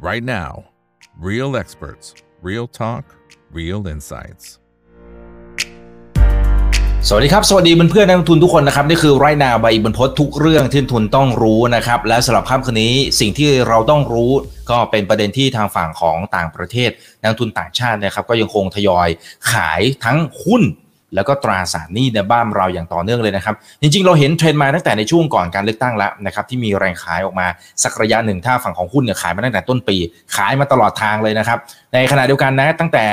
right now. Real experts, real talk, real insights. สวัสดีครับ สวัสดีเพื่อนๆนักลงทุนทุกคนนะครับ นี่คือไรนาใบบรรพททุกเรื่องที่ทุนต้องรู้นะครับ และสำหรับค่ำคืนนี้สิ่งที่เราต้องรู้ก็เป็นประเด็นที่ทางฝั่งของต่างประเทศนักทุนต่างชาตินะครับ ก็ยังคงทยอยขายทั้งหุ้น แล้วก็ตราสารหนี้ในบ้านเราอย่างต่อเนื่องเลยนะครับ จริงๆ เราเห็นเทรนด์มาตั้งแต่ในช่วงก่อนการเลือกตั้งแล้วนะครับที่มีแรงขายออกมาสักระยะหนึ่งถ้าฝั่งของหุ้นเนี่ยขายมาตั้งแต่ต้นปี ขายมาตลอดทางเลยนะครับ ในขณะเดียวกันนะตั้งแต่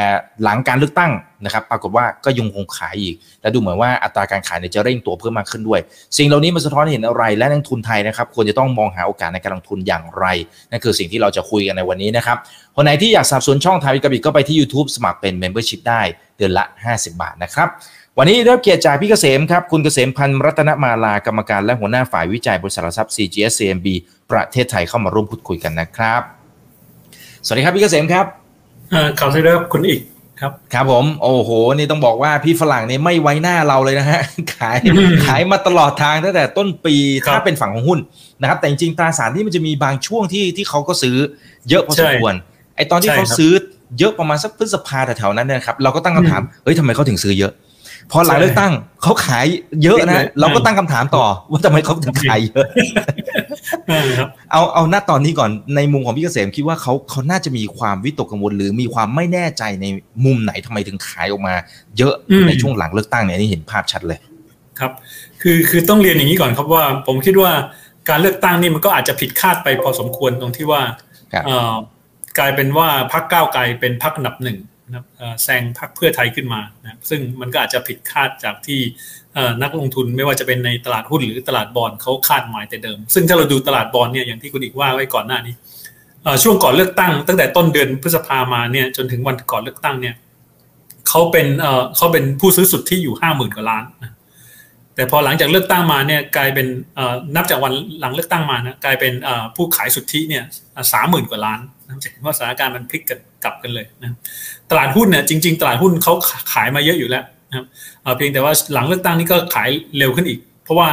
หลังการเลือกตั้งนะครับปรากฏว่าก็ยังคงขายอีก และดูเหมือนว่าอัตราการขายเนี่ยจะเร่งตัวเพิ่มมากขึ้นด้วย สิ่งเหล่านี้มันสะท้อนเห็นอะไร และนักทุนไทยนะครับควรจะต้องมองหาโอกาสในการลงทุนอย่างไร นั่นคือสิ่งที่เราจะคุยกันในวันนี้นะครับคนไหนที่อยากสับสนุนช่องไทยวิกบิก็ไปที่ YouTube สมัครเป็น Membership ได้ เดือนละ 50 บาทนะครับ วันนี้ได้รับเกียรติจากพี่เกษมครับ คุณเกษมพันธ์รัตนมาลากรรมการและหัวหน้าฝ่ายวิจัยบริษัทหลักทรัพย์ CGS CMB ประเทศไทยเข้ามาร่วมพูดคุยกันนะครับ สวัสดีครับพี่เกษมครับข่าวที่ได้คุณอีกครับครับผมโอ้โห นี่ต้องบอกว่าพี่ฝรั่งนี่ไม่ไว้หน้าเราเลยนะฮะขายขายมาตลอดทางตั้งแต่ต้นปีครับถ้าเป็นฝั่งของหุ้นนะครับแต่จริงๆตราสารที่มันจะมีบางช่วงที่ที่เขาก็ซื้อเยอะพอสมควรไอตอนที่ใช่เขาครับซื้อ เยอะประมาณสักพฤษภาแถวๆนั้นเนยนะครับ เราก็ตั้งคำถามเฮ้ยทำไมเขาถึงซื้อเยอะ พอหลังใช่เลือกตั้งเขาขายเยอะนะเยอะเราก็ตั้งคำถามต่อ ว่าทำไมเขาถึงขายเยอะเออครับเอาเอาณตอนนี้ก่อนในมุมของพี่เกษมคิดว่าเขาเขาน่าจะมีความวิตกกังวล หรือมีความไม่แน่ใจในมุมไหนทำไมถึงขายออกมา เยอะอืมในช่วงหลังเลือกตั้งเนี่ยนี่เห็นภาพชัดเลยครับ คือคือต้องเรียนอย่างนี้ก่อนครับว่า ผมคิดว่าการเลือกตั้งนี่มันก็อาจจะผิดคาดไปพอสมควรตรงที่ว่าครับเอ่อ กลายเป็นว่าพรรคก้าวไกลเป็นพรรคอันดับหนึ่งนะแซงพรรคเพื่อไทยขึ้นมานะซึ่งมันก็อาจจะผิดคาดจากที่นักลงทุนไม่ว่าจะเป็นในตลาดหุ้นหรือตลาดบอลเขาคาดหมายแต่เดิม ซึ่งถ้าเราดูตลาดบอลเนี่ยอย่างที่คุณอีกว่าไว้ก่อนหน้านี้ช่วงก่อนเลือกตั้งตั้งแต่ต้นเดือนพฤษภามาเนี่ยจนถึงวันก่อนเลือกตั้งเนี่ยเขาเป็นเขาเป็นผู้ซื้อสุดทธิอยู่ห้าหมื่นกว่าล้านนะแต่พอหลังจากเลือกตั้งมาเนี่ยกลายเป็นนับจากวันหลังเลือกตั้งมานะกลายเป็นผู้ขายสุทธิเนี่ยสามหมื่นกว่าล้าน นะจะเห็นว่าสถานการณ์มันพลิกกันกลับกันเลยนะตลาดหุ้นเนี่ยจริง ๆ ตลาดหุ้นเขาขายมาเยอะอยู่แล้วนะครับเพียงแต่ว่าหลังเลือกตั้งนี่ก็ขายเร็วขึ้นอีก เพราะว่า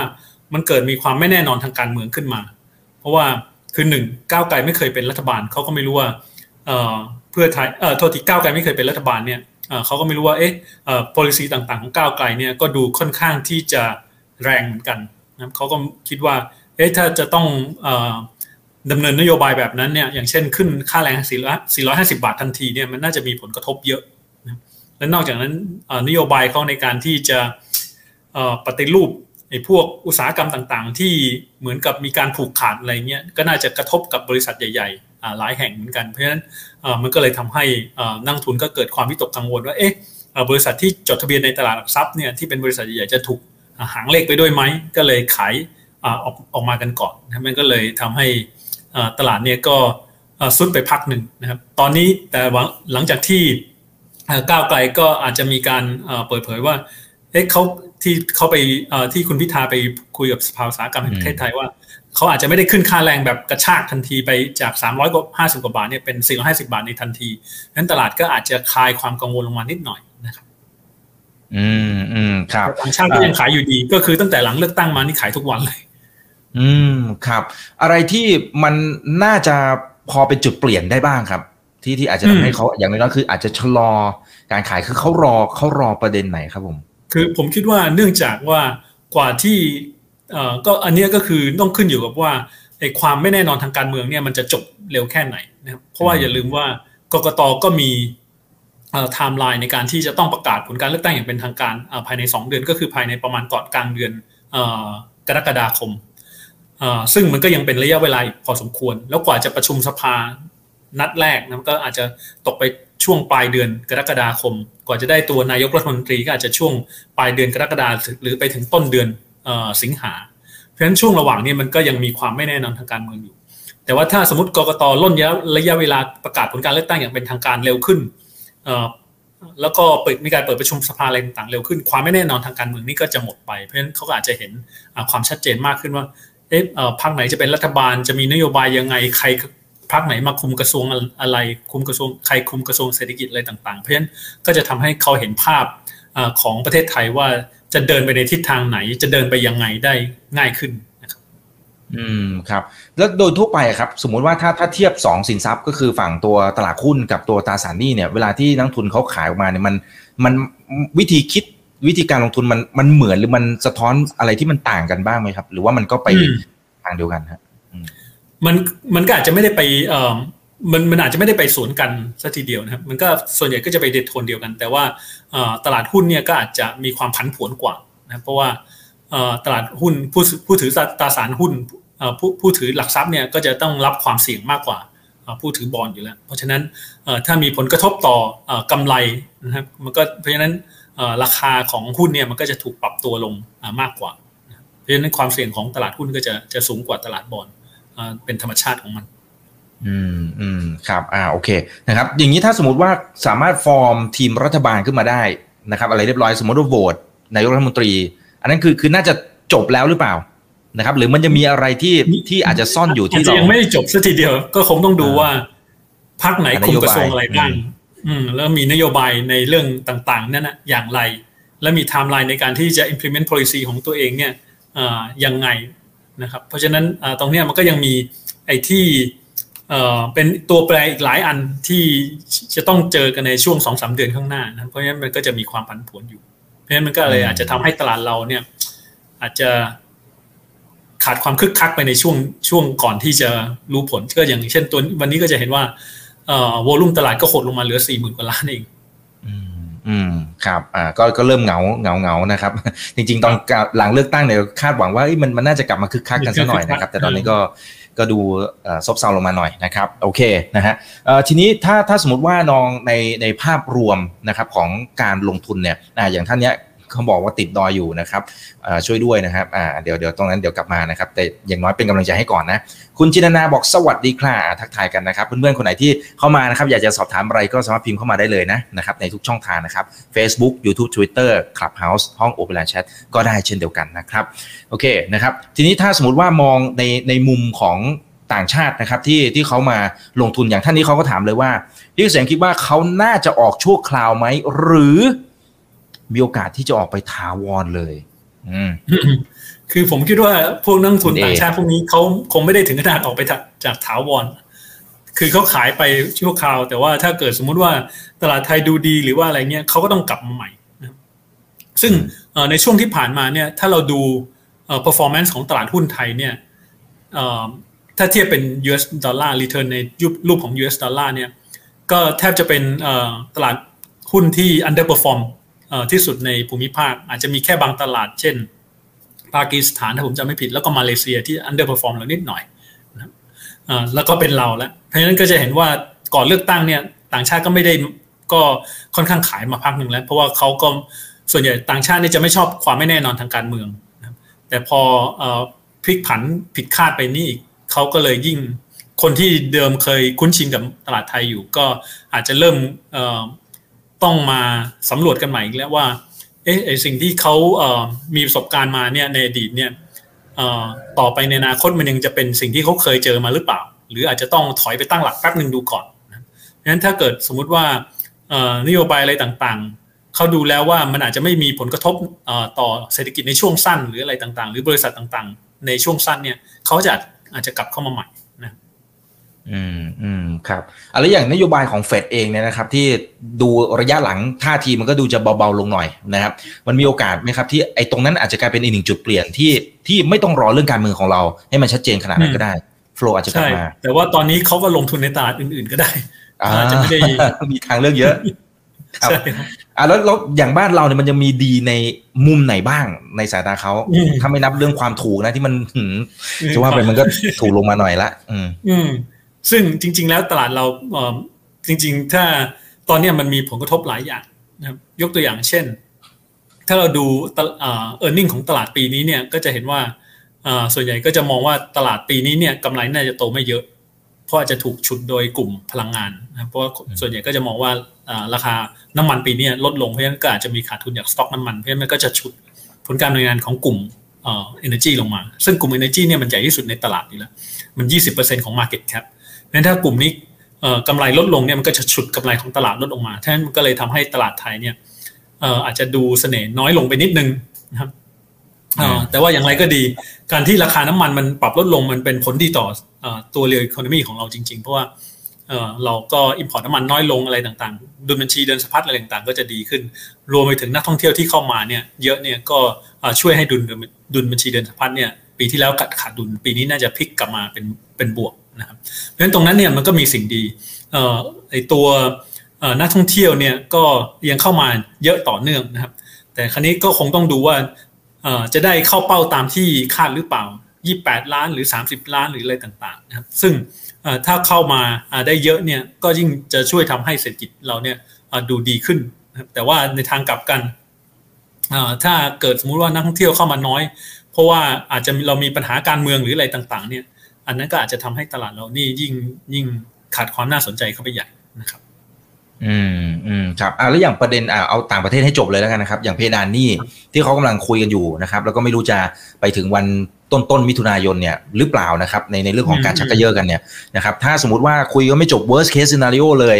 มันเกิดมีความไม่แน่นอนทางการเมืองขึ้นมา เพราะว่าคือหนึ่งก้าวไกลไม่เคยเป็นรัฐบาลเขาก็ไม่รู้ว่าเพื่อไทยเอ่อโทษทีก้าวไกลไม่เคยเป็นรัฐบาลเนี่ยเขาก็ไม่รู้ว่าเอ๊ะเอ่อ policy ต่างๆ ของก้าวไกลเนี่ยก็ดูค่อนข้างที่จะแรงเหมือนกันนะเขาก็คิดว่าเอ๊ะถ้าจะต้องเออ ดำเนินนโยบายแบบนั้นเนี่ยอย่างเช่นขึ้นค่าแรง 450 บาททันทีเนี่ยมันน่าจะมีผลกระทบเยอะนะและนอกจากนั้นนโยบายเขาในการที่จะปฏิรูปไอ้พวกอุตสาหกรรมต่างๆ ที่เหมือนกับมีการผูกขาดอะไรเงี้ยก็น่าจะกระทบกับบริษัทใหญ่ๆหลายแห่งเหมือนกันเพราะฉะนั้นมันก็เลยทำให้นักทุนก็เกิดความวิตกกังวลว่าเอ๊ะบริษัทที่จดทะเบียนในตลาดหลักทรัพย์เนี่ยที่เป็นบริษัทใหญ่จะถูกหางเลขไปด้วยไหมก็เลยขายออกออกมากันก่อนนะครับมันก็เลยทำให้ ตลาดเนี่ยก็อ่าซุดไปพักหนึ่งนะครับ ตอนนี้แต่หวังหลังจากที่อ่าก้าวไกลก็อาจจะมีการอ่าเปิดเผยว่าเอ๊ะเขาที่เขาไปอ่าที่คุณพิธาไปคุยกับสภาอุตสาหกรรมแห่งประเทศไทยว่าเขาอาจจะไม่ได้ขึ้นค่าแรงแบบกระชากทันทีไปจาก 300กว่า50 กว่าบาทเนี่ยเป็น 450 บาทในทันทีนั้นตลาดก็อาจจะคลายความกังวลลงมานิดหน่อยนะครับอืมอืมครับต่างชาติก็ยังขายอยู่ดี ก็คือตั้งแต่หลังเลือกตั้งมานี่ขายทุกวันเลย อืมครับ อะไรที่มันน่าจะพอเป็นจุดเปลี่ยนได้บ้างครับ ที่ที่อาจจะทำให้เขาอย่างน้อยๆคืออาจจะชะลอการขายคือเขารอเขารอประเด็นไหนครับผม คือผมคิดว่าเนื่องจากว่ากว่าที่เอ่อก็อันเนี้ยก็คือต้องขึ้นอยู่กับว่าไอ้ความไม่แน่นอนทางการเมืองเนี่ยมันจะจบเร็วแค่ไหนนะครับเพราะว่าอืมอย่าลืมว่ากกตก็มีไทม์ไลน์ในการที่จะต้องประกาศผลการเลือกตั้งอย่างเป็นทางการเอ่อภายใน 2 เดือนก็คือภายในประมาณก่อนกลางเดือนเอ่อกรกฎาคมเอ่อ ซึ่งมันก็ยังเป็นระยะเวลาอีกพอสมควร แล้วกว่าจะประชุมสภานัดแรกนะมันก็อาจจะตกไปช่วงปลายเดือนกรกฎาคม กว่าจะได้ตัวนายกรัฐมนตรีก็อาจจะช่วงปลายเดือนกรกฎาคมหรือไปถึงต้นเดือนอสิงหา เพราะฉะนั้นช่วงระหว่างนี้มันก็ยังมีความไม่แน่นอนทางการเมืองอยู่ แต่ว่าถ้าสมมติกรกตล่นระยะเวลาประกาศผลการเลือกตั้งอย่างเป็นทางการเร็วขึ้นแล้วก็เปิดมีการเปิดประชุมสภาอะไรต่างๆเร็วขึ้น ความไม่แน่นอนทางการเมืองนี่ก็จะหมดไป เพราะฉะนั้นเขาก็อาจจะเห็นความชัดเจนมากขึ้นว่า เอ๊ะเอ่อพรรคไหนจะเป็นรัฐบาลจะมีนโยบายยังไงใครพรรคไหนมาคุมกระทรวงอะไร คุมกระทรวงใครคุมกระทรวงเศรษฐกิจอะไรต่าง ๆ เพราะฉะนั้นก็จะทำให้เขาเห็นภาพอของประเทศไทยว่าจะเดินไปในทิศทางไหน จะเดินไปยังไงได้ง่ายขึ้นนะครับ อืมครับ แล้วโดยทั่วไปครับ สมมุติว่าถ้าถ้าเทียบสองสินทรัพย์ ก็คือฝั่งตัวตลาดหุ้นกับตัวตราสารหนี้เนี่ย เวลาที่นักทุนเขาขายออกมาเนี่ยมันมันวิธีคิด วิธีการลงทุนมันมันเหมือนหรือมันสะท้อนอะไรที่มันต่างกันบ้างไหมครับ หรือว่ามันก็ไปทางเดียวกันครับมันมันก็อาจจะไม่ได้ไปเอ่อมันมันอาจจะไม่ได้ไปสวนกันสัทีเดียวนะครับ มันก็ส่วนใหญ่ก็จะไปเดทโทนเดียวกัน แต่ว่าตลาดหุ้นเนี่ยก็อาจจะมีความผันผวนกว่านะเพราะว่าตลาดหุ้นผู้ผู้ถือตราสารหุ้นผู้ผู้ถือหลักทรัพย์เนี่ยก็จะต้องรับความเสี่ยงมากกว่าผู้ถือบอลอยู่แล้ว เพราะฉะนั้นถ้ามีผลกระทบต่อกำไรนะครับมันก็เพราะฉะนั้น ราคาของหุ้นเนี่ยมันก็จะถูกปรับตัวลงมากกว่า เพราะฉะนั้นความเสี่ยงของตลาดหุ้นก็จะจะสูงกว่าตลาดบอลเป็นธรรมชาติของมัน อืมอืมครับ อ่าโอเคนะครับ อย่างนี้ถ้าสมมติว่าสามารถฟอร์มทีมรัฐบาลขึ้นมาได้นะครับ อะไรเรียบร้อยสมมติว่าโหวตนายกรัฐมนตรี อันนั้นคือคือน่าจะจบแล้วหรือเปล่านะครับ หรือมันจะมีอะไรที่ที่อาจจะซ่อนอยู่ที่เรายังไม่ได้จบสัทีเดียว ก็คงต้องดูว่าพรรคไหนคุมกระทรวงอะไรบ้าง อืมแล้วมีนโยบายในเรื่องต่างๆนั่นนะอย่างไร และมีไทม์ไลน์ในการที่จะ implement policy ของตัวเองเนี่ยยังไงนะครับ เพราะฉะนั้นตรงนี้มันก็ยังมีไอ้ที่เป็นตัวแปรอีกหลายอันที่จะต้องเจอกันในช่วงสองสาเดือนข้างหน้านะเพราะฉะนั้นมันก็จะมีความผันผวนอยู่ เพราะฉะนั้นมันก็เลยอาจจะทำให้ตลาดเราเนี่ย อาจจะขาดความคึกคักไปในช่วงช่วงก่อนที่จะรู้ผลก็อย่างเช่นตัววันนี้ก็จะเห็นว่า วอลุ่มตลาดก็หดลงมาเหลือสี่หมื่นกว่าล้านเองอืมครับอ่าก็ก็เริ่มเหงาเหงาเหงานะครับ จริง ๆ ตอนหลังเลือกตั้งเนี่ยคาดหวังว่ามันมันน่าจะกลับมาคึกคักกันสักหน่อยนะครับ แต่ตอนนี้ก็ก็ดูซบเซาลงมาหน่อยนะครับ โอเคนะฮะทีนี้ถ้าถ้าสมมติว่านองในในภาพรวมนะครับของการลงทุนเนี่ยอย่างท่านเนี้ยเขาบอกว่าติดดอยอยู่นะครับช่วยด้วยนะครับเดี๋ยวเดี๋ยวตรงนั้นเดี๋ยวกลับมานะครับ แต่อย่างน้อยเป็นกำลังใจให้ก่อนนะ คุณจินนาบอกสวัสดีค่ะทักทายกันนะครับ เพื่อนๆคนไหนที่เข้ามานะครับ อยากจะสอบถามอะไรก็สามารถพิมพ์เข้ามาได้เลยนะนะครับในทุกช่องทางนะครับ Facebook YouTube Twitter Clubhouse ห้อง Open Chat ก็ได้เช่นเดียวกันนะครับโอเคนะครับทีนี้ถ้าสมมติว่ามองในในมุมของต่างชาตินะครับที่ที่เขามาลงทุนอย่างท่านนี้เขาก็ถามเลยว่าพี่เกษมคิดว่าเขาน่าจะออกชั่วคราวไหมหรือมีโอกาสที่จะออกไปถาวรเลย อืม คือผมคิดว่าพวกนักทุนต่างชาติพวกนี้เขาคงไม่ได้ถึงขนาดออกไปจากถาวร คือเขาขายไปชั่วคราว แต่ว่าถ้าเกิดสมมุติว่าตลาดไทยดูดีหรือว่าอะไรเงี้ยเขาก็ต้องกลับมาใหม่นะซึ่งในช่วงที่ผ่านมาเนี่ยถ้าเราดู performance ของตลาดหุ้นไทยเนี่ยถ้าเทียบเป็น US ดอลลาร์ return ในรูปของ US ดอลลาร์เนี่ยก็แทบจะเป็นตลาดหุ้นที่ underperform ที่สุดในภูมิภาค อาจจะมีแค่บางตลาดเช่น ปากีสถานถ้าผมจำไม่ผิดแล้วก็มาเลเซียที่ underperform เรานิดหน่อยนะแล้วก็เป็นเราแล้วเพราะฉะนั้นก็จะเห็นว่าก่อนเลือกตั้งเนี่ยต่างชาติก็ไม่ได้ก็ค่อนข้างขายมาพักหนึ่งแล้ว เพราะว่าเขาก็ส่วนใหญ่ต่างชาตินี่จะไม่ชอบความไม่แน่นอนทางการเมืองนะแต่พอพลิกผันผิดคาดไปนี่เขาก็เลยยิ่งคนที่เดิมเคยคุ้นชินกับตลาดไทยอยู่ ก็อาจจะเริ่มต้องมาสำรวจกันใหม่อีกแล้วว่า เอ๊ะสิ่งที่เขาเอ่อมีประสบการณ์มาเนี่ยในอดีตเนี่ยเอ่อต่อไปในอนาคตมันยังจะเป็นสิ่งที่เขาเคยเจอมาหรือเปล่า หรืออาจจะต้องถอยไปตั้งหลักแป๊บหนึ่งดูก่อนนั้นถ้าเกิดสมมุติว่านโยบายอะไรต่างๆ เขาดูแล้วว่ามันอาจจะไม่มีผลกระทบต่อเศรษฐกิจในช่วงสั้นหรืออะไรต่างๆ หรือบริษัทต่างๆ ในช่วงสั้นเนี่ยเขาจะอาจจะกลับเข้ามาใหม่ อืมอืมครับอะไรอย่างนโยบายของเฟดเองเนี่ยนะครับ ที่ดูระยะหลังท่าทีมันก็ดูจะเบาๆลงหน่อยนะครับ มันมีโอกาสไหมครับที่ไอ้ตรงนั้นอาจจะกลายเป็นอีกหนึ่งจุดเปลี่ยนที่ที่ไม่ต้องรอเรื่องการเมืองของเรา ให้มันชัดเจนขนาดนั้นก็ได้โฟล์อาจจะกลับมาแต่ว่าตอนนี้เขาก็ลงทุนในตลาดอื่นๆก็ได้อาจจะไม่ได้มีทางเลือกเยอะครับอ่าแล้วแล้วอย่างบ้านเราเนี่ยมันจะมีดีในมุมไหนบ้างในสายตาเขาถ้าไม่นับเรื่องความถูกนะที่มันจะว่าไปมันก็ถูกลงมาหน่อยละ อืมอืม ซึ่งจริง ๆ แล้วตลาดเราจริง ๆ ถ้าตอนนี้มันมีผลกระทบหลายอย่างนะครับยกตัวอย่างเช่น ถ้าเราดูเออร์เน็งของตลาดปีนี้เนี่ยก็จะเห็นว่าส่วนใหญ่ก็จะมองว่าตลาดปีนี้เนี่ยกำไรน่าจะโตไม่เยอะ เพราะอาจจะถูกฉุดโดยกลุ่มพลังงานนะเพราะส่วนใหญ่ก็จะมองว่าราคาน้ำมันปีนี้ลดลงเพราะฉะนั้นก็อาจจะมีขาดทุนจากสต็อกน้ำมันเพราะฉะนั้นก็จะฉุดผลการดำเนินงานของกลุ่มเอ่อ energy ลงมา ซึ่งกลุ่ม energy เนี่ยมันใหญ่ที่สุดในตลาดนี่แล้ว มัน 20%ของ market cap นั้นถ้ากลุ่มนี้กำไรลดลงเนี่ยมันก็จะฉุดกำไรของตลาดลดลงมาเท่านั้นก็เลยทำให้ตลาดไทยเนี่ยอาจจะดูเสน่ห์น้อยลงไปนิดนึงนะครับแต่ว่าอย่างไรก็ดี การที่ราคาน้ำมันมันปรับลดลงมันเป็นผลดีต่อตัว real economy ของเราจริง ๆ เพราะว่าเราก็ import น้ำมันน้อยลงอะไรต่างๆ ดุลบัญชีเดินสะพัดอะไรต่างๆ ก็จะดีขึ้น รวมไปถึงนักท่องเที่ยวที่เข้ามาเนี่ยเยอะเนี่ยก็ช่วยให้ดุลดุลบัญชีเดินสะพัดเนี่ยปีที่แล้วกัดขาดดุลปีนี้น่าจะพลิกกลับมาเป็นเป็นบวก นะครับเพราะฉะนั้นตรงนั้นเนี่ยมันก็มีสิ่งดีไอตัวนักท่องเที่ยวเนี่ยก็ยังเข้ามาเยอะต่อเนื่องนะครับ แต่ครั้นี้ก็คงต้องดูว่าจะได้เข้าเป้าตามที่คาดหรือเปล่า 28 ล้านหรือ 30 ล้านหรืออะไรต่างๆนะครับ ซึ่งถ้าเข้ามาได้เยอะเนี่ยก็ยิ่งจะช่วยทำให้เศรษฐกิจเราเนี่ยดูดีขึ้นนะครับแต่ว่าในทางกลับกันถ้าเกิดสมมุติว่านักท่องเที่ยวเข้ามาน้อย เพราะว่าอาจจะเรามีปัญหาการเมืองหรืออะไรต่างๆเนี่ย อันนั้นก็อาจจะทำให้ตลาดเรานี่ยิ่งยิ่งขาดความน่าสนใจเข้าไปใหญ่นะครับ อืมอืมครับอ่าแล้วอย่างประเด็นอ่าเอาต่างประเทศให้จบเลยแล้วกันนะครับ อย่างเพดานนี่ที่เขากำลังคุยกันอยู่นะครับ แล้วก็ไม่รู้จะไปถึงวันต้นต้นมิถุนายนเนี่ยหรือเปล่านะครับ ในในเรื่องของการชักกระเยอะกันเนี่ยนะครับถ้าสมมติว่าคุยก็ไม่จบ worst case scenario เลย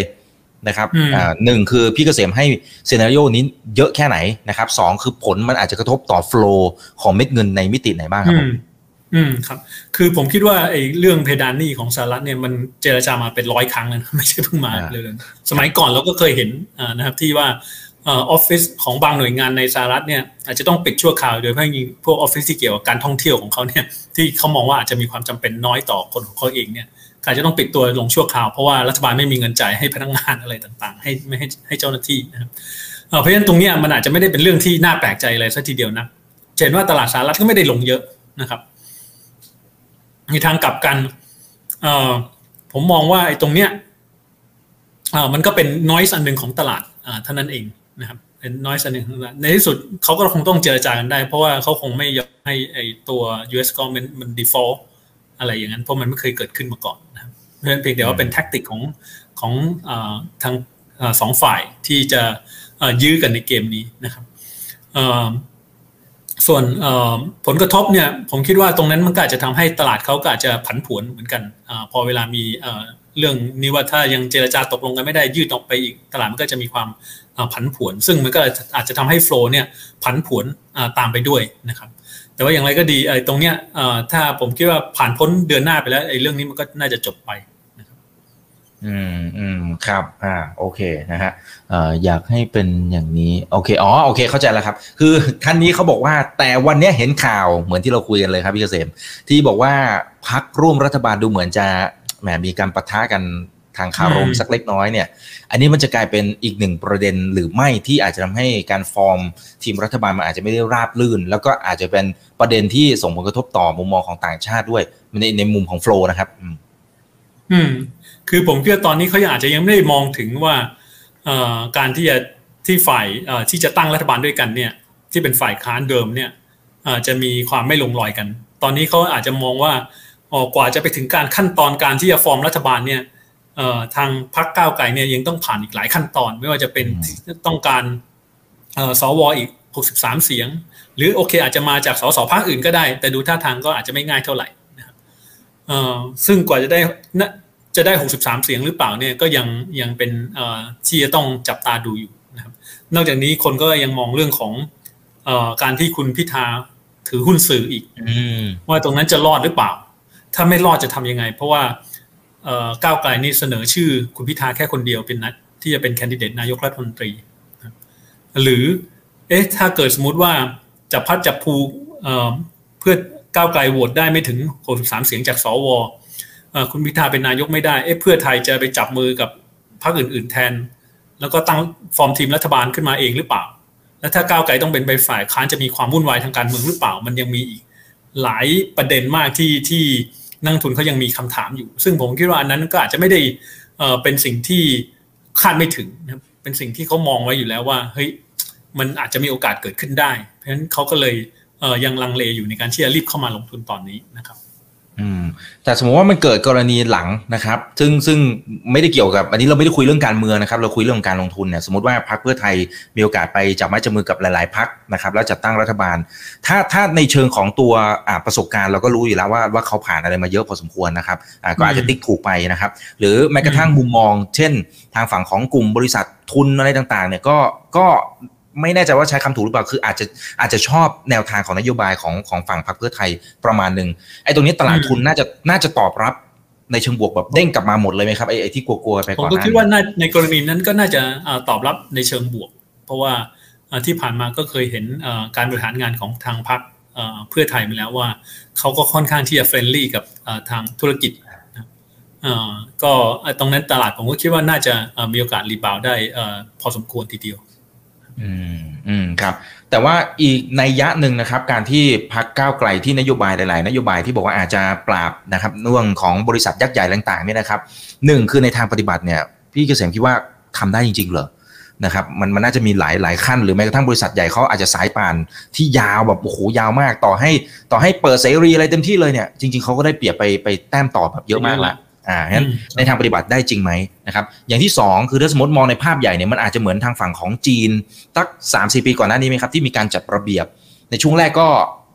นะครับอ่าหนึ่งคือพี่เกษมให้ซีนารีโอนี้เยอะแค่ไหนนะครับสองคือผลมันอาจจะกระทบต่อ flow ของเม็ดเงินในมิติไหนบ้างครับ อืมครับ คือผมคิดว่าไอ้เรื่องเพดานหนี้ของสหรัฐเนี่ยมันเจรจามาเป็นร้อยครั้งแล้วไม่ใช่เพิ่งมาเลยสมัยก่อนเราก็เคยเห็นนะครับที่ว่าออฟฟิศของบางหน่วยงานในสหรัฐเนี่ยอาจจะต้องปิดชั่วคราวโดยเฉพาะยิ่งพวกออฟฟิศที่เกี่ยวกับการท่องเที่ยวของเขาเนี่ยที่เขามองว่าอาจจะมีความจำเป็นน้อยต่อคนของเขาเองเนี่ยอาจจะต้องปิดตัวลงชั่วคราวเพราะว่ารัฐบาลไม่มีเงินจ่ายให้พนักงานอะไรต่างๆ ให้ไม่ให้ให้เจ้าหน้าที่นะครับเพราะฉะนั้นตรงนี้มันอาจจะไม่ได้เป็นเรื่องที่น่าแปลกใจอะไรสักทีเดียวนะเห็นว่าตลาดสหรัฐก็ไม่ได้ลงเยอะนะครับ ในทางกลับกันเออผมมองว่าไอ้ตรงเนี้ยอ่ามันก็เป็นน้อยสันหนึ่งของตลาดอ่าเท่านั้นเองนะครับเป็นน้อยสันหนึ่งของตลาดในที่สุดเขาก็คงต้องเจรจากันได้ เพราะว่าเขาคงไม่ยอมให้ไอ้ตัว US government มัน default อะไรอย่างนั้นเพราะมันไม่เคยเกิดขึ้นมาก่อนนะครับเพราะนั้นเพียงแต่ว่าเป็นแท็กติกของของอทางสองฝ่ายที่จะยื้อกันในเกมนี้นะครับ ส่วนผลกระทบเนี่ยผมคิดว่าตรงนั้นมันก็อาจจะทำให้ตลาดเขาก็อาจจะผันผวนเหมือนกันอพอเวลามีเรื่องนี้ว่าถ้ายังเจรจาตกลงกันไม่ได้ยืดออกไปอีกตลาดมันก็จะมีความผันผวน ซึ่งมันก็อาจจะทำให้โฟล์เนี่ยผันผวนตามไปด้วยนะครับแต่ว่าอย่างไรก็ดีไอ้ตรงเนี้ยถ้าผมคิดว่าผ่านพ้นเดือนหน้าไปแล้วไอ้เรื่องนี้มันก็น่าจะจบไป อืมอืมครับ อ่า โอเคนะฮะเอ่ออยากให้เป็นอย่างนี้ โอเค อ๋อ โอเค เข้าใจแล้วครับ คือท่านนี้เขาบอกว่า แต่วันนี้เห็นข่าวเหมือนที่เราคุยกันเลยครับพี่เกษม ที่บอกว่าพักร่วมรัฐบาลดูเหมือนจะแหมมีการปะทะกันทางคารมสักเล็กน้อยเนี่ย อันนี้มันจะกลายเป็นอีกหนึ่งประเด็นหรือไม่ที่อาจจะทำให้การฟอร์มทีมรัฐบาลมันอาจจะไม่ได้ราบลื่น แล้วก็อาจจะเป็นประเด็นที่ส่งผลกระทบต่อมุมมองของต่างชาติด้วยในในมุมของโฟล์นะครับ อืม คือผมคิดว่าตอนนี้เขายังอาจจะยังไม่ได้มองถึงว่าการที่จะที่ฝ่ายที่จะตั้งรัฐบาลด้วยกันเนี่ย ที่เป็นฝ่ายค้านเดิมเนี่ยจะมีความไม่ลงรอยกัน ตอนนี้เขาอาจจะมองว่ากว่าจะไปถึงการขั้นตอนการที่จะฟอร์มรัฐบาลเนี่ยทางพรรคก้าวไกลเนี่ยยังต้องผ่านอีกหลายขั้นตอน ไม่ว่าจะเป็นต้องการสวอีก 63 เสียง หรือโอเค อาจจะมาจากสสพรรคอื่นก็ได้ แต่ดูท่าทางก็อาจจะไม่ง่ายเท่าไหร่นะครับซึ่งกว่าจะได้ จะได้ 63 เสียงหรือเปล่าเนี่ยก็ยังยังเป็นที่จะต้องจับตาดูอยู่นะครับนอกจากนี้คนก็ยังมองเรื่องของการที่คุณพิธาถือหุ้นสื่ออีกว่าตรงนั้นจะรอดหรือเปล่า ถ้าไม่รอดจะทํำยังไง เพราะว่าก้าวไกลนี่เสนอชื่อคุณพิธาแค่คนเดียวเป็นนัดที่จะเป็นแคนดิเดตนายกรัฐมนตรี หรือเอ๊ะถ้าเกิดสมมติว่าจะพัดจับภูเพื่อก้าวไกลโหวตได้ไม่ถึง 63 เสียงจากสว คุณพิธาเป็นนายกไม่ได้เอ๊ะเพื่อไทยจะไปจับมือกับพรรคอื่น ๆ แทน แล้วก็ตั้งฟอร์มทีมรัฐบาลขึ้นมาเองหรือเปล่า แล้วถ้าก้าวไกลต้องเป็นใบฝ่ายค้านจะมีความวุ่นวายทางการเมืองหรือเปล่า มันยังมีอีกหลายประเด็นมากที่ที่นักทุนเขายังมีคำถามอยู่ ซึ่งผมคิดว่าอันนั้นก็อาจจะไม่ได้เป็นสิ่งที่คาดไม่ถึงนะเป็นสิ่งที่เขามองไว้อยู่แล้วว่าเฮ้ยมันอาจจะมีโอกาสเกิดขึ้นได้ เพราะฉะนั้นเขาก็เลยยังลังเลอยู่ในการที่จะรีบเข้ามาลงทุนตอนนี้นะครับ อืมแต่สมมติว่ามันเกิดกรณีหลังนะครับ ซึ่งซึ่งไม่ได้เกี่ยวกับอันนี้เราไม่ได้คุยเรื่องการเมืองนะครับ เราคุยเรื่องการลงทุนเนี่ยสมมติว่าพรรคเพื่อไทยมีโอกาสไปจับไม้จับมือกับหลาย ๆพรรคนะครับ แล้วจัดตั้งรัฐบาล ถ้าถ้าในเชิงของตัวอ่าประสบการณ์เราก็รู้อยู่แล้วว่าว่าเขาผ่านอะไรมาเยอะพอสมควรนะครับอ่าก็อาจจะติ๊กถูกไปนะครับ หรือแม้กระทั่งมุมมอง เช่น ทางฝั่งของกลุ่มบริษัททุนอะไรต่าง ๆ เนี่ยก็ก็ ไม่แน่ใจว่าใช้คำถูกหรือเปล่าคืออาจจะอาจจะชอบแนวทางของนโยบายของของฝั่งพรรคเพื่อไทยประมาณหนึ่งไอ้ตรงนี้ตลาดทุนน่าจะน่าจะตอบรับในเชิงบวกแบบเด้งกลับมาหมดเลยไหมครับไอ้ไอ้ที่กลัวๆไปผก่มอนหก็น้าคิดนี้ว่าน่าในกรณีนั้นก็น่าจะเอ่อตอบรับในเชิงบวก เพราะว่าเอ่อที่ผ่านมาก็เคยเห็นเอ่อการบริหารงานของทางพรรคเอ่อเพื่อไทยมาแล้วว่าเขาก็ค่อนข้างที่จะเฟรนลี่กับเอ่อทางธุรกิจนะครับเอ่อก็เอ่อตรงนั้นตลาดผมก็คิดว่าน่าจะเอ่อมีโอกาสรีบาวด์ได้เอ่อพอสมควรทีเดียว อืมอืมครับ แต่ว่าอีกในยะหนึ่งนะครับ การที่พักก้าวไกลที่นโยบายหลาย ๆ นโยบายที่บอกว่าอาจจะปราบนะครับเรื่องของบริษัทยักษ์ใหญ่ต่าง ๆ เนี่ยนะครับหนึ่งคือในทางปฏิบัติเนี่ย พี่เกษมคิดว่าทำได้จริง ๆ เหรอนะครับมันมันน่าจะมีหลายหลายขั้นหรือแม้กระทั่งบริษัทใหญ่เขาอาจจะสายป่านที่ยาวแบบโอ้โหยาวมาก ต่อให้ต่อให้เปิดเสรีอะไรเต็มที่เลยเนี่ยจริง ๆเขาก็ได้เปรียบไปไปแต้มต่อแบบเยอะมากละ อ่าฉะนั้นอืมในทางปฏิบัติได้จริงไหมนะครับอย่างที่สองคือถ้าสมมติมองในภาพใหญ่เนี่ยมันอาจจะเหมือนทางฝั่งของจีนตักสามสี่ปีก่อนหน้านี้ไหมครับที่มีการจัดระเบียบ ในช่วงแรกก็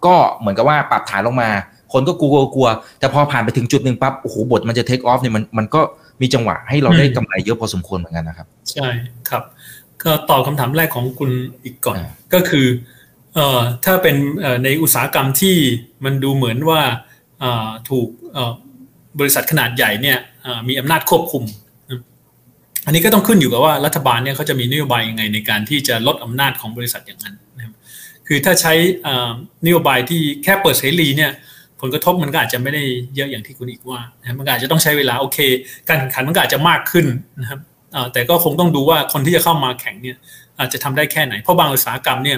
ก็เหมือนกับว่าปรับฐานลงมา คนก็กลัวกลัว แต่พอผ่านไปถึงจุดหนึ่งปั๊บโอ้โหบทมันจะเทคออฟเนี่ยมันมันก็มีจังหวะให้เราได้กำไรเยอะพอสมควรเหมือนกันนะครับ ใช่ครับ ก็ตอบคำถามแรกของคุณอีกก่อนอ่าก็คือเอ่อถ้าเป็นเอ่อในอุตสาหกรรมที่มันดูเหมือนว่าเอ่อถูกเอ่อ บริษัทขนาดใหญ่เนี่ยมีอำนาจควบคุม อันนี้ก็ต้องขึ้นอยู่กับว่ารัฐบาลเนี่ยเขาจะมีนโยบายยังไงในการที่จะลดอำนาจของบริษัทอย่างนั้นนะครับคือถ้าใช้นโยบายที่แค่เปิดเสรีเนี่ยผลกระทบมันก็อาจจะไม่ได้เยอะอย่างที่คุณอีกว่านะครับมันอาจจะต้องใช้เวลาโอเค การแข่งขันมันก็อาจจะมากขึ้นนะครับแต่ก็คงต้องดูว่าคนที่จะเข้ามาแข่งเนี่ยอาจจะทำได้แค่ไหน เพราะบางอุตสาหกรรมเนี่ย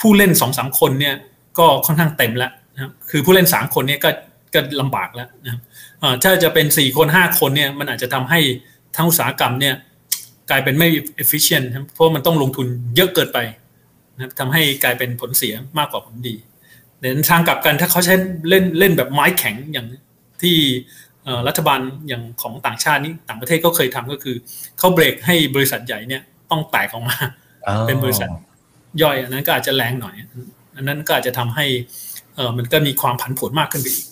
ผู้เล่นสองสามคนเนี่ยก็ค่อนข้างเต็มแล้วนะครับคือผู้เล่นสามคนเนี่ยก็ก็ลำบากแล้วนะครับ ถ้าจะเป็นสี่คนห้าคนเนี่ยมันอาจจะทำให้ทั้งอุตสาหกรรมเนี่ยกลายเป็นไม่ efficient ครับเพราะมันต้องลงทุนเยอะเกินไปนะครับทำให้กลายเป็นผลเสียมากกว่าผลดีแต่ในทางกลับกันถ้าเขาใช้เล่นเล่นแบบไม้แข็งอย่างที่เอ่อรัฐบาลอย่างของต่างชาตินี่ต่างประเทศก็เคยทำก็คือเขาเบรกให้บริษัทใหญ่เนี่ยต้องแตกออกมา เป็นบริษัทย่อยอันนั้นก็อาจจะแรงหน่อย อันนั้นก็อาจจะทำให้เออมันก็มีความผันผวนมากขึ้นไปอีก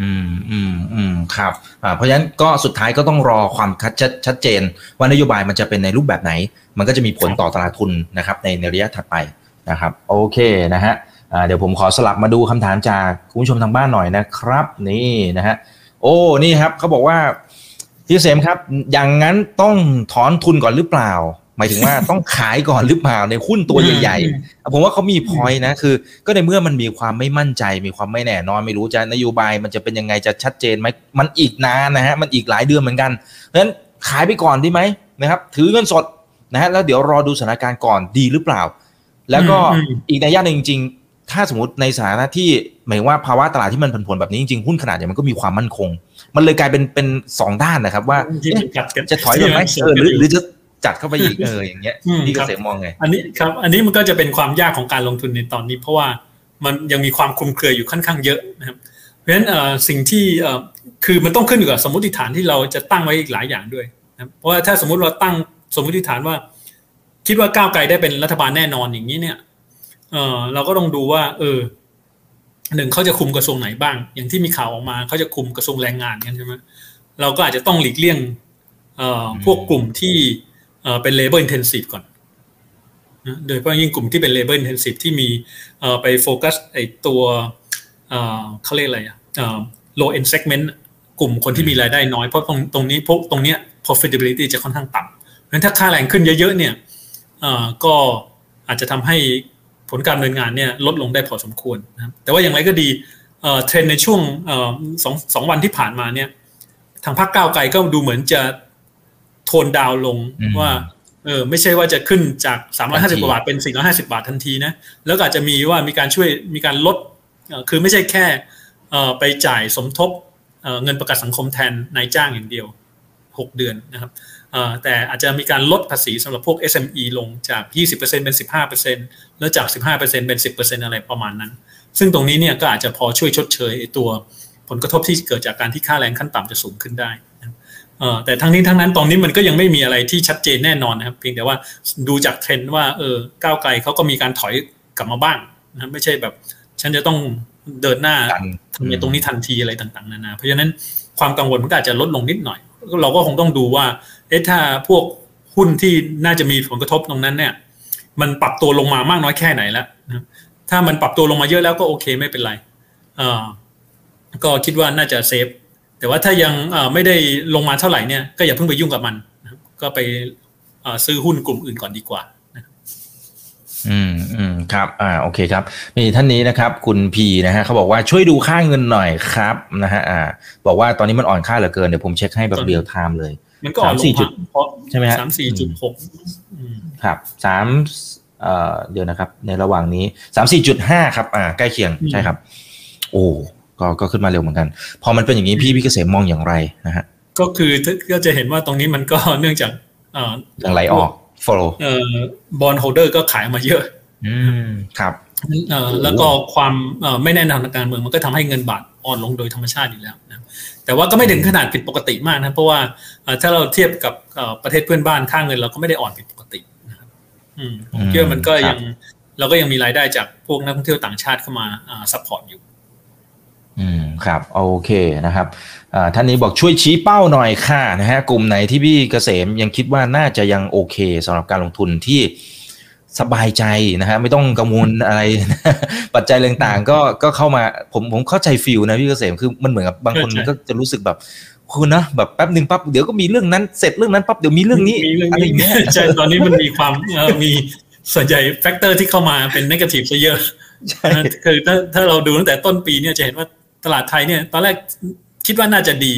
อืมอืมอืมครับอ่าเพราะฉะนั้นก็สุดท้ายก็ต้องรอความชัดชัดเจน ว่านโยบายมันจะเป็นในรูปแบบไหน มันก็จะมีผลต่อตลาดทุนนะครับ ในในระยะถัดไปนะครับ โอเคนะฮะอ่าเดี๋ยวผมขอสลับมาดูคำถามจากคุณผู้ชมทางบ้านหน่อยนะครับ นี่นะฮะโอ้นี่ครับเขาบอกว่าพี่เสมครับ อย่างนั้นต้องถอนทุนก่อนหรือเปล่า หมายถึงว่าต้องขายก่อนหรือเปล่าในหุ้นตัวใหญ่ๆผมว่าเขามีพอยนะคือ ก็ในเมื่อมันมีความไม่มั่นใจ มีความไม่แน่นอนไม่รู้จะนโยบายมันจะเป็นยังไงจะชัดเจนไหมมันอีกนานนะฮะมันอีกหลายเดือนเหมือนกันเพราะฉะนั้นขายไปก่อนดีไหมนะครับ ถือเงินสดนะฮะแล้วเดี๋ยวรอดูสถานการณ์ก่อนดีหรือเปล่า แล้วก็อืมอืมอีกในย่านหนึ่งจริงๆถ้าสมมติในสถานะที่หมายถึงว่าภาวะตลาดที่มันผันผวนแบบนี้จริงๆหุ้นขนาดใหญ่มันก็มีความมั่นคง มันเลยกลายเป็นเป็นสองด้านนะครับ ว่าที่เอ๊ะกัดกันจะถอยก่อนไหมเออหรือหรือจะ จัดเข้าไปอีกเอออย่างเงี้ยอืมพี่เกครับษมมองไง อันนี้ครับ อันนี้มันก็จะเป็นความยากของการลงทุนในตอนนี้ เพราะว่ามันยังมีความคลุมเครืออยู่ค่อนข้างเยอะนะครับ เพราะฉะนั้นเอ่อสิ่งที่เอ่อคือมันต้องขึ้นอยู่กับสมมติฐานที่เราจะตั้งไว้อีกหลายอย่างด้วยนะครับเพราะว่าถ้าสมมุติเราตั้งสมมติฐานว่า คิดว่าก้าวไกลได้เป็นรัฐบาลแน่นอนอย่างนี้เนี่ยเออเราก็ต้องดูว่า เออหนึ่งเขาจะคุมกระทรวงไหนบ้าง อย่างที่มีข่าวออกมาเขาจะคุมกระทรวงแรงงานกันใช่ไหมเราก็อาจจะต้องหลีกเลี่ยงเอ่อพวกกลุ่มที่ เป็น labor intensive ก่อนโดยเฉพาะยิ่งกลุ่มที่เป็น labor intensive ที่มีไปโฟกัสไอตัวเขาเรียกอะไรอะเอ่อ low end segment กลุ่มคนที่มีรายได้น้อยเพราะตรงตรงนี้พวกตรงเนี้ย profitability จะค่อนข้างต่ำเพราะฉะนั้นถ้าค่าแรงขึ้นเยอะๆเนี่ยก็อาจจะทำให้ผลการดำเนินงานเนี่ยลดลงได้พอสมควรนะครับแต่ว่าอย่างไรก็ดีเทรนในช่วงสองสองวันที่ผ่านมาเนี่ยทางพรรคก้าวไกลก็ดูเหมือนจะ โทนดาวน์ลงอืมว่าเออไม่ใช่ว่าจะขึ้นจากทันที350กว่าบาทเป็น 450 บาททันทีนะแล้วก็อาจจะมีว่ามีการช่วยมีการลดเอ่อคือไม่ใช่แค่เอ่อไปจ่ายสมทบเอ่อเงินประกันสังคมแทนนายจ้างอย่างเดียว 6 เดือนนะครับเอ่อแต่อาจจะมีการลดภาษีสำหรับพวก SME ลงจาก 20%เป็น 15%แล้วจาก 15%เป็น 10%อะไรประมาณนั้น ซึ่งตรงนี้เนี่ยก็อาจจะพอช่วยชดเชยไอ้ตัวผลกระทบที่เกิดจากการที่ค่าแรงขั้นต่ำจะสูงขึ้นได้นะครับ เอ่อแต่ทั้งนี้ทั้งนั้นตอนนี้มันก็ยังไม่มีอะไรที่ชัดเจนแน่นอนนะครับ เพียงแต่ว่าดูจากเทรนด์ว่าเออก้าวไกลเขาก็มีการถอยกลับมาบ้างนะครับไม่ใช่แบบ ฉันจะต้องเดินหน้าดันทำในตรงนี้ทันทีอะไรต่างๆนานาเพราะฉะนั้นความกังวลมันก็อาจจะลดลงนิดหน่อย เราก็คงต้องดูว่า เอ๊ะถ้าพวกหุ้นที่น่าจะมีผลกระทบตรงนั้นเนี่ย มันปรับตัวลงมามากน้อยแค่ไหนแล้วนะถ้ามันปรับตัวลงมาเยอะแล้วก็โอเคไม่เป็นไรเอ่อก็คิดว่าน่าจะเซฟ แต่ว่าถ้ายังไม่ได้ลงมาเท่าไหร่เนี่ยก็อย่าเพิ่งไปยุ่งกับมันนะครับก็ไปซื้อหุ้นกลุ่มอื่นก่อนดีกว่าอืมอืมครับอ่าโอเคครับมีท่านนี้นะครับ คุณพีนะฮะเขาบอกว่าช่วยดูค่าเงินหน่อยครับนะฮะอ่า บอกว่าตอนนี้มันอ่อนค่าเหลือเกินเดี๋ยวผมเช็คให้แบบเรียลไทม์เลย มันก็อ่อนลงจุดใช่ไหมฮะสามสี่จุดหกครับสามเอ่อเดี๋ยวนะครับ ในระหว่างนี้สามสี่จุดห้าครับ อ่า ใกล้เคียงใช่ครับ โอ้ ก็ก็ขึ้นมาเร็วเหมือนกัน พอมันเป็นอย่างนี้พี่พี่เกษมมองอย่างไรนะฮะก็คือก็จะเห็นว่าตรงนี้มันก็เนื่องจากอ่าอย่างไหลออก flow เอ่อ bondholder ก็ขายมาเยอะ อืมครับเอ่อแล้วก็ความเอ่อไม่แน่นอนทางการเมืองมันก็ทำให้เงินบาทอ่อนลงโดยธรรมชาติอยู่แล้วนะแต่ว่าก็ไม่ถึงขนาดผิดปกติมากนะเพราะว่าถ้าเราเทียบกับประเทศเพื่อนบ้านค่าเงินเราก็ไม่ได้อ่อนผิดปกตินะครับอืมผมคิดว่ามันก็ยังเราก็ยังมีรายได้จากพวกนักท่องเที่ยวต่างชาติเข้ามา support อยู่ อืมครับโอเคนะครับท่านนี้บอกช่วยชี้เป้าหน่อยค่ะนะฮะกลุ่มไหนที่พี่เกษมยังคิดว่าน่าจะยังโอเคสำหรับการลงทุนที่สบายใจนะฮะไม่ต้องกังวลอะไร ปัจจัยต่างๆ ก็ก็เข้ามาผมผมเข้าใจ feel นะพี่เกษมคือมันเหมือนกับบางคนก็จะรู้สึกแบบคุณนะแบบแป๊บหนึ่งปั๊บเดี๋ยวก็มีเรื่องนั้นเสร็จเรื่องนั้นปั๊บเดี๋ยวมีเรื่องนี้อะไรอย่างเงี้ยใช่ตอนนี้มันมีความมีส่วนใหญ่ factor ที่เข้ามาเป็น negative ซะเยอะคือถ้าถ้าเราดูตั้งแต่ต้นปีเนี่ยจะเห็นว่า ตลาดไทยเนี่ย ตอนแรกคิดว่าน่าจะดี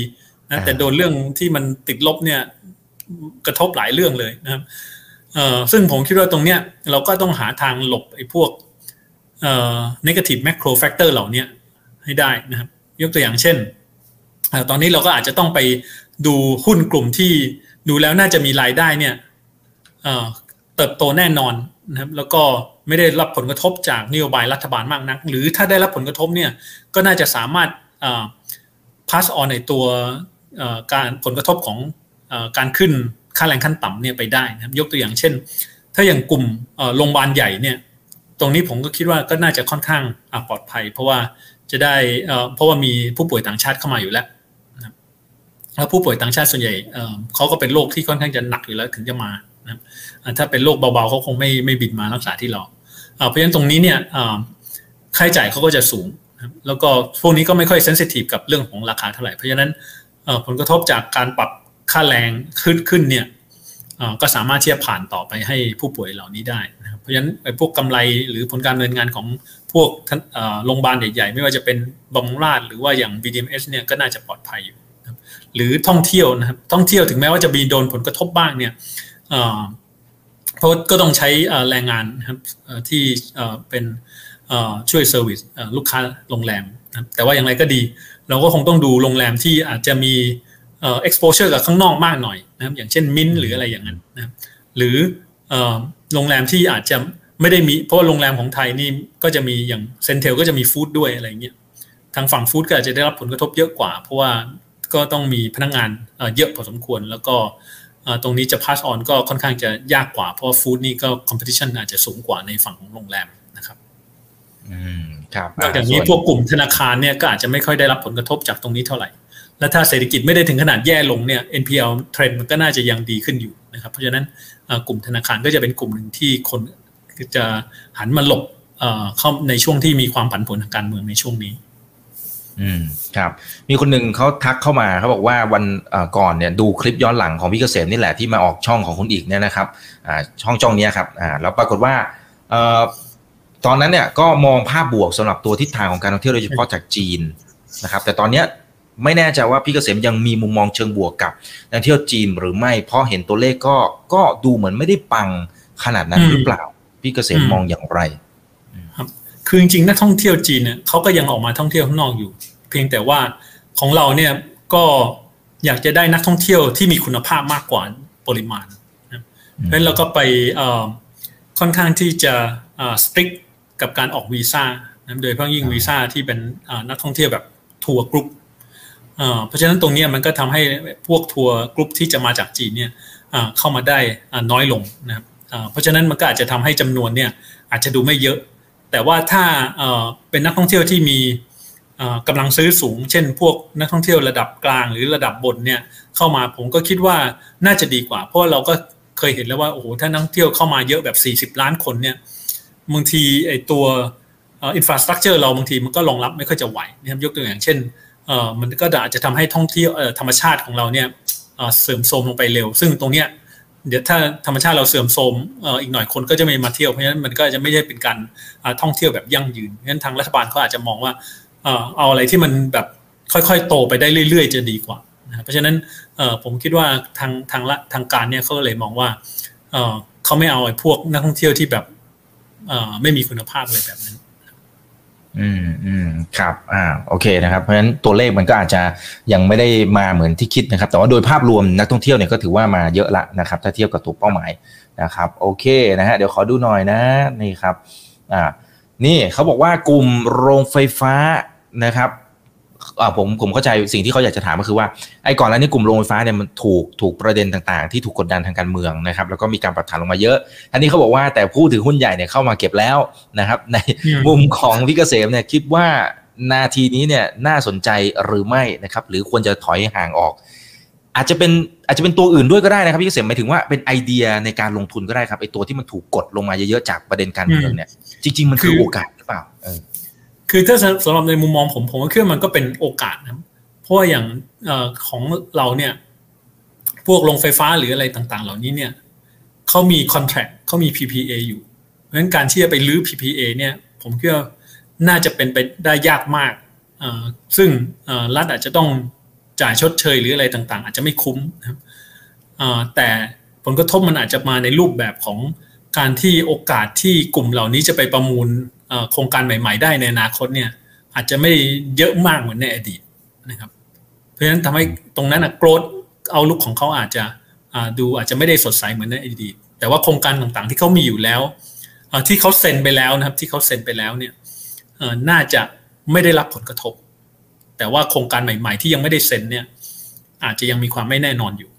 นะแต่โดนเรื่องที่มันติดลบเนี่ยกระทบหลายเรื่องเลยนะครับเอ่อซึ่งผมคิดว่าตรงเนี้ยเราก็ต้องหาทางหลบไอ้พวกเอ่อ negative macro factor เหล่านี้ให้ได้นะครับ ยกตัวอย่างเช่นตอนนี้เราก็อาจจะต้องไปดูหุ้นกลุ่มที่ดูแล้วน่าจะมีรายได้เนี่ยเติบโตแน่นอนนะครับ แล้วก็ ไม่ได้รับผลกระทบจากนโยบายรัฐบาลมากนัก หรือถ้าได้รับผลกระทบเนี่ยก็น่าจะสามารถ pass on ในตัวการผลกระทบของการขึ้นค่าแรงขั้นต่ำเนี่ยไปได้นะครับยกตัวอย่างเช่น ถ้าอย่างกลุ่มโรงพยาบาลใหญ่เนี่ยตรงนี้ผมก็คิดว่าก็น่าจะค่อนข้างปลอดภัย เพราะว่าจะได้เพราะว่ามีผู้ป่วยต่างชาติเข้ามาอยู่แล้วแล้วผู้ป่วยต่างชาติส่วนใหญ่เขาก็เป็นโรคที่ค่อนข้างจะหนักอยู่แล้วถึงจะมานะถ้าเป็นโรคเบาๆเขาคงไม่ไม่บินมารักษาที่เรา เพราะฉะนั้นตรงนี้เนี่ยค่าใช้จ่ายเขาก็จะสูง แล้วก็พวกนี้ก็ไม่ค่อยเซนซิทีฟกับเรื่องของราคาเท่าไหร่ เพราะฉะนั้นผลกระทบจากการปรับค่าแรงขึ้นขึ้นเนี่ยก็สามารถที่จะผ่านต่อไปให้ผู้ป่วยเหล่านี้ได้นะครับเพราะฉะนั้นไอ้พวกกำไรหรือผลการดำเนินงานของพวกโรงพยาบาลใหญ่ๆ ไม่ว่าจะเป็นบำรุงราชหรือว่าอย่าง BDMS เนี่ยก็น่าจะปลอดภัยอยู่หรือท่องเที่ยวนะครับท่องเที่ยวถึงแม้ว่าจะมีโดนผลกระทบบ้างเนี่ย เพราะก็ต้องใช้แรงงานครับที่เป็นช่วย service ลูกค้าโรงแรมแต่ว่าอย่างไรก็ดี เราก็คงต้องดูโรงแรมที่อาจจะมีเอ่อ exposure กับข้างนอกมากหน่อยนะครับอย่างเช่นมินหรืออะไรอย่างนั้นนะครับหรือโรงแรมที่อาจจะไม่ได้มี เพราะว่าโรงแรมของไทยนี่ก็จะมีอย่าง CENTEL ก็จะมี food ด้วยอะไรเงี้ยทางฝั่งฟู้ดก็อาจจะได้รับผลกระทบเยอะกว่า เพราะว่าก็ต้องมีพนักงานเยอะพอสมควรแล้วก็ ตรงนี้จะ pass on ก็ค่อนข้างจะยากกว่า เพราะว่าฟู้ดนี่ก็ competition อาจจะสูงกว่าในฝั่งของโรงแรมนะครับอืมครับนอกจากนี้พวกกลุ่มธนาคารเนี่ยก็อาจจะไม่ค่อยได้รับผลกระทบจากตรงนี้เท่าไหร่ แล้วถ้าเศรษฐกิจไม่ได้ถึงขนาดแย่ลงเนี่ย NPL เทรนด์มันก็น่าจะยังดีขึ้นอยู่นะครับ เพราะฉะนั้นกลุ่มธนาคารก็จะเป็นกลุ่มหนึ่งที่คนจะหันมาหลบเข้าในช่วงที่มีความผันผวนทางการเมืองในช่วงนี้ อืมครับ มีคนหนึ่งเขาทักเข้ามาเขาบอกว่าวันก่อนเนี่ยดูคลิปย้อนหลังของพี่เกษมนี่แหละที่มาออกช่องของคุณอีกเนี่ยนะครับช่องจ้องนี้ครับแล้วปรากฏว่าตอนนั้นเนี่ยก็มองภาพบวกสำหรับตัวทิศทางของการท่องเที่ยวโดยเฉพาะจากจีนนะครับ แต่ตอนนี้ไม่แน่ใจว่าพี่เกษมยังมีมุมมองเชิงบวกกับนักเที่ยวจีนหรือไม่เพราะเห็นตัวเลขก็ก็ดูเหมือนไม่ได้ปังขนาดนั้นหรือเปล่า พี่เกษมมองอย่างไร ครับคือจริงๆนักท่องเที่ยวจีนเนี่ยเขาก็ยังออกมาท่องเที่ยวข้างนอกอยู่ เพียงแต่ว่าของเราเนี่ยก็อยากจะได้นักท่องเที่ยวที่มีคุณภาพมากกว่าปริมาณเพราะฉะนั้นเราก็ไปค่อนข้างที่จะ strict กับการออกวีซ่าโดยเฉพาะยิ่งวีซ่าที่เป็นนักท่องเที่ยวแบบ tour groupเพราะฉะนั้นตรงนี้มันก็ทำให้พวก tour group ที่จะมาจากจีนเนี่ยเข้ามาได้น้อยลงนะครับเพราะฉะนั้นมันก็อาจจะทำให้จำนวนเนี่ยอาจจะดูไม่เยอะ แต่ว่าถ้าเป็นนักท่องเที่ยวที่มีกำลังซื้อสูง เช่น พวกนักท่องเที่ยวระดับกลางหรือระดับบนเนี่ยเข้ามาผมก็คิดว่าน่าจะดีกว่า เพราะเราก็เคยเห็นแล้วว่าโอ้โหถ้านักท่องเที่ยวเข้ามาเยอะแบบ 40 ล้านคนเนี่ยบางทีไอ้ตัวอินฟราสตรักเจอร์เราบางทีมันก็รองรับไม่ค่อยจะไหวนะครับยกตัวอย่างเช่นมันก็อาจจะทำให้ท่องเที่ยวธรรมชาติของเราเนี่ยเสื่อมโทรมลงไปเร็ว ซึ่งตรงเนี้ย เดี๋ยวถ้าธรรมชาติเราเสื่อมโทรมอีกหน่อยคนก็จะไม่มาเที่ยวเพราะฉะนั้นมันก็จะไม่ได้เป็นการท่องเที่ยวแบบยั่งยืนเพราะฉะนั้นทางรัฐบาลเขาอาจจะมองว่าเอาอะไรที่มันแบบค่อยๆโตไปได้เรื่อย ๆ จะดีกว่าเพราะฉะนั้นผมคิดว่าทางทางละทางการเนี่ยเขาเลยมองว่าเขาไม่เอาไอ้พวกนักท่องเที่ยวที่แบบไม่มีคุณภาพเลยแบบนั้น อืมอืมครับอ่าโอเคนะครับเพราะฉะนั้นตัวเลขมันก็อาจจะยังไม่ได้มาเหมือนที่คิดนะครับ แต่ว่าโดยภาพรวมนักท่องเที่ยวเนี่ยก็ถือว่ามาเยอะละนะครับ ถ้าเทียบกับตัวเป้าหมายนะครับ โอเคนะฮะเดี๋ยวขอดูหน่อยนะนี่ครับอ่านี่เขาบอกว่ากลุ่มโรงไฟฟ้านะครับ ผมผมเข้าใจสิ่งที่เขาอยากจะถามก็คือว่าไอ้ก่อนแล้วนี่กลุ่มโรงไฟฟ้าเนี่ยมันถูกถูกประเด็นต่างๆ ที่ถูกกดดันทางการเมืองนะครับ แล้วก็มีการปรับฐานลงมาเยอะอันนี้เขาบอกว่าแต่ผู้ถือหุ้นใหญ่เนี่ยเข้ามาเก็บแล้วนะครับ ในมุมของพี่เกษมเนี่ยคิดว่านาทีนี้เนี่ยน่าสนใจหรือไม่นะครับ หรือควรจะถอยห่างออก อาจจะเป็นอาจจะเป็นตัวอื่นด้วยก็ได้นะครับพี่เกษมหมายถึงว่าเป็นไอเดียในการลงทุนก็ได้ครับไอตัวที่มันถูกกดลงมาเยอะๆจากประเด็นการเมืองเนี่ยจริง ๆ มันคือโอกาสหรือเปล่า คือถ้าสำหรับในมุมมองผมผมก็คิดว่ามันก็เป็นโอกาสนะเพราะว่าอย่างอของเราเนี่ยพวกโรงไฟฟ้าหรืออะไรต่างๆ เหล่านี้เนี่ยเขามีคอนแท็กเขามี PPA อยู่เพราะฉะนั้นการที่จะไปลื้อ PPA เนี่ยผมคิดว่าน่าจะเป็นไปได้ยากมาก ซึ่งรัฐอาจจะต้องจ่ายชดเชยหรืออะไรต่างๆ อาจจะไม่คุ้มนะครับแต่ผลกระทบมันอาจจะมาในรูปแบบของการที่โอกาสที่กลุ่มเหล่านี้จะไปประมูล โครงการใหม่ ๆ ได้ในอนาคตเนี่ย อาจจะไม่เยอะมากเหมือนในอดีตนะครับ เพราะฉะนั้นทำให้ตรงนั้นอะโกรดเอาลุกของเขาอาจจะดูอาจจะไม่ได้สดใสเหมือนในอดีต แต่ว่าโครงการต่างๆที่เขามีอยู่แล้วที่เขาเซ็นไปแล้วนะครับ ที่เขาเซ็นไปแล้วเนี่ยน่าจะไม่ได้รับผลกระทบ แต่ว่าโครงการใหม่ ๆ ที่ยังไม่ได้เซ็นเนี่ย อาจจะยังมีความไม่แน่นอนอยู่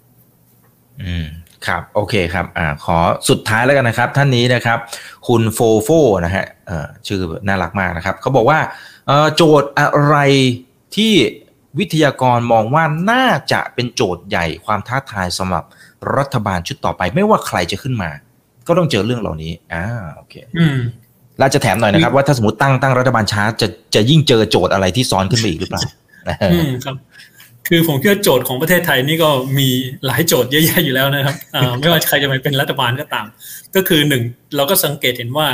อืม ครับโอเคครับอ่าขอสุดท้ายแล้วกันนะครับ ท่านนี้นะครับ คุณโฟโฟนะฮะเอ่อชื่อน่ารักมากนะครับเขาบอกว่าเอ่อโจทย์อะไรที่วิทยากรมองว่าน่าจะเป็นโจทย์ใหญ่ความท้าทายสำหรับรัฐบาลชุดต่อไป ไม่ว่าใครจะขึ้นมา ก็ต้องเจอเรื่องเหล่านี้อ่าโอเคอืมเราจะแถมหน่อยนะครับ ว่าถ้าสมมติตั้งตั้งรัฐบาลช้าจะจะยิ่งเจอโจทย์อะไรที่ซ้อนขึ้นไปอีกหรือเปล่าอืมครับ คือผมคิดว่าโจทย์ของประเทศไทยนี่ก็มีหลายโจทย์เยอะแยะอยู่แล้วนะครับไม่ว่าใครจะมาเป็นรัฐบาลก็ตาม ก็คือหนึ่งเราก็สังเกตเห็นว่า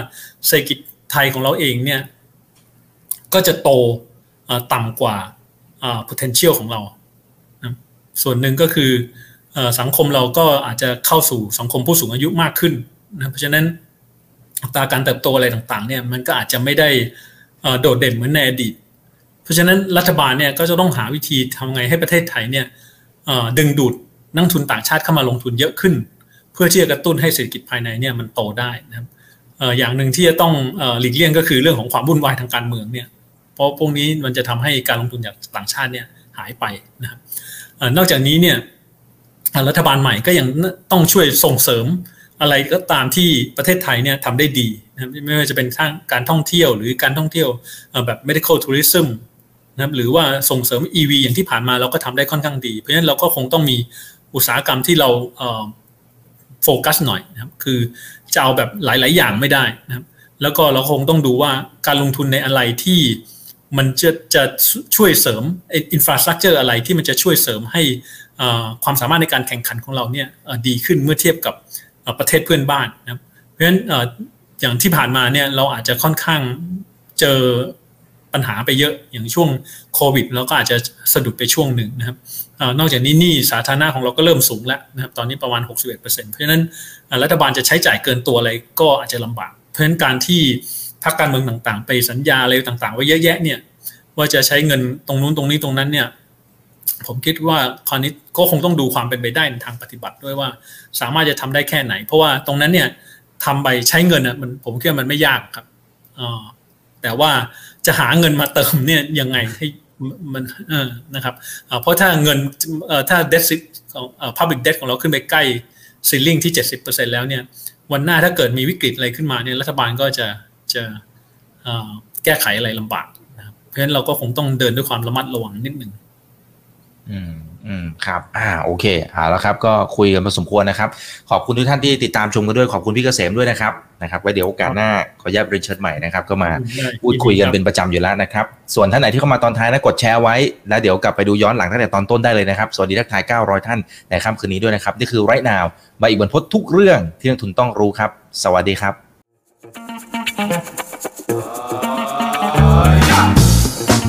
เศรษฐกิจไทยของเราเองเนี่ยก็จะโตต่ำกว่า potential ของเราส่วนหนึ่งก็คือสังคมเราก็อาจจะเข้าสู่สังคมผู้สูงอายุมากขึ้นนะเพราะฉะนั้นอัตราการเติบโตอะไรต่างๆเนี่ยมันก็อาจจะไม่ได้โดดเด่นเหมือนในอดีต ราะฉะนั้นรัฐบาลเนี่ยก็จะต้องหาวิธีทำไงให้ประเทศไทยเนี่ยดึงดูดนักทุนต่างชาติเข้ามาลงทุนเยอะขึ้น เพื่อที่จะกระตุ้นให้เศรษฐกิจภายในเนี่ยมันโตได้นะครับอย่างหนึ่งที่จะต้องหลีกเลี่ยงก็คือเรื่องของความวุ่นวายทางการเมืองเนี่ยเพราะพวกนี้มันจะทำให้การลงทุนจากต่างชาติเนี่ยหายไปนะครับนอกจากนี้เนี่ยรัฐบาลใหม่ก็ยังต้องช่วยส่งเสริมอะไรก็ตามที่ประเทศไทยเนี่ยทำได้ดีนะไม่ว่าจะเป็นการท่องเที่ยวหรือการท่องเที่ยวแบบ medical tourism นะครับหรือว่าส่งเสริม EV อย่างที่ผ่านมาเราก็ทำได้ค่อนข้างดี เพราะฉะนั้นเราก็คงต้องมีอุตสาหกรรมที่เราโฟกัสหน่อยนะครับคือจะเอาแบบหลาย ๆ อย่างไม่ได้นะครับ แล้วก็เราคงต้องดูว่าการลงทุนในอะไรที่มันจะจะช่วยเสริม infrastructure อะไรที่มันจะช่วยเสริมให้ความสามารถในการแข่งขันของเราเนี่ยดีขึ้นเมื่อเทียบกับประเทศเพื่อนบ้านนะครับ เพราะฉะนั้นอย่างที่ผ่านมาเนี่ยเราอาจจะค่อนข้างเจอ ปัญหาไปเยอะอย่างช่วงโควิดเราก็อาจจะสะดุดไปช่วงหนึ่งนะครับนอกจากนี้หนี้สาธารณะของเราก็เริ่มสูงแล้วนะครับตอนนี้ประมาณ 61%เพราะฉะนั้นรัฐบาลจะใช้จ่ายเกินตัวอะไรก็อาจจะลำบาก เพราะฉะนั้นการที่พรรคการเมืองต่างๆ ไปสัญญาอะไรต่างๆไว้เยอะแยะเนี่ยว่าจะใช้เงินตรงนู้นตรงนี้ตรงนั้นเนี่ยผมคิดว่าคราวนี้ก็คงต้องดูความเป็นไปได้ในทางปฏิบัติด้วยว่า สามารถจะทำได้แค่ไหน เพราะว่าตรงนั้นเนี่ยทำไปใช้เงินอะมันผมคิดว่ามันไม่ยากครับ แต่ว่าจะหาเงินมาเติมเนี่ยยังไงให้มันเออนะครับเพราะถ้าเงินถ้า debt ของ public debt ของเราขึ้นไปใกล้ ceiling ที่ 70%แล้วเนี่ยวันหน้าถ้าเกิดมีวิกฤตอะไรขึ้นมาเนี่ยรัฐบาลก็จะจะแก้ไขอะไรลำบากนะครับเพราะฉะนั้นเราก็คงต้องเดินด้วยความระมัดระวังนิดหนึ่งอืม อืมครับอ่าโอเคเอาแล้วครับ ก็คุยกันพอสมควรนะครับ ขอบคุณทุกท่านที่ติดตามชมกันด้วยขอบคุณพี่เกษมด้วยนะครับนะครับไว้เดี๋ยวโอกาสหน้าขออนุญาตเรียนเชิญใหม่นะครับ ก็มาได้พูดคุยกันเป็นประจำอยู่แล้วนะครับ ส่วนท่านไหนที่เข้ามาตอนท้ายนะกดแชร์ไว้ แล้วเดี๋ยวกลับไปดูย้อนหลังตั้งแต่ตอนต้นได้เลยนะครับสวัสดีทักทาย 900 ท่านในค่ำคืนนี้ด้วยนะครับนี่คือไรนาวใบอีกบรรพททุกเรื่องที่นักทุนต้องรู้ครับ สวัสดีครับ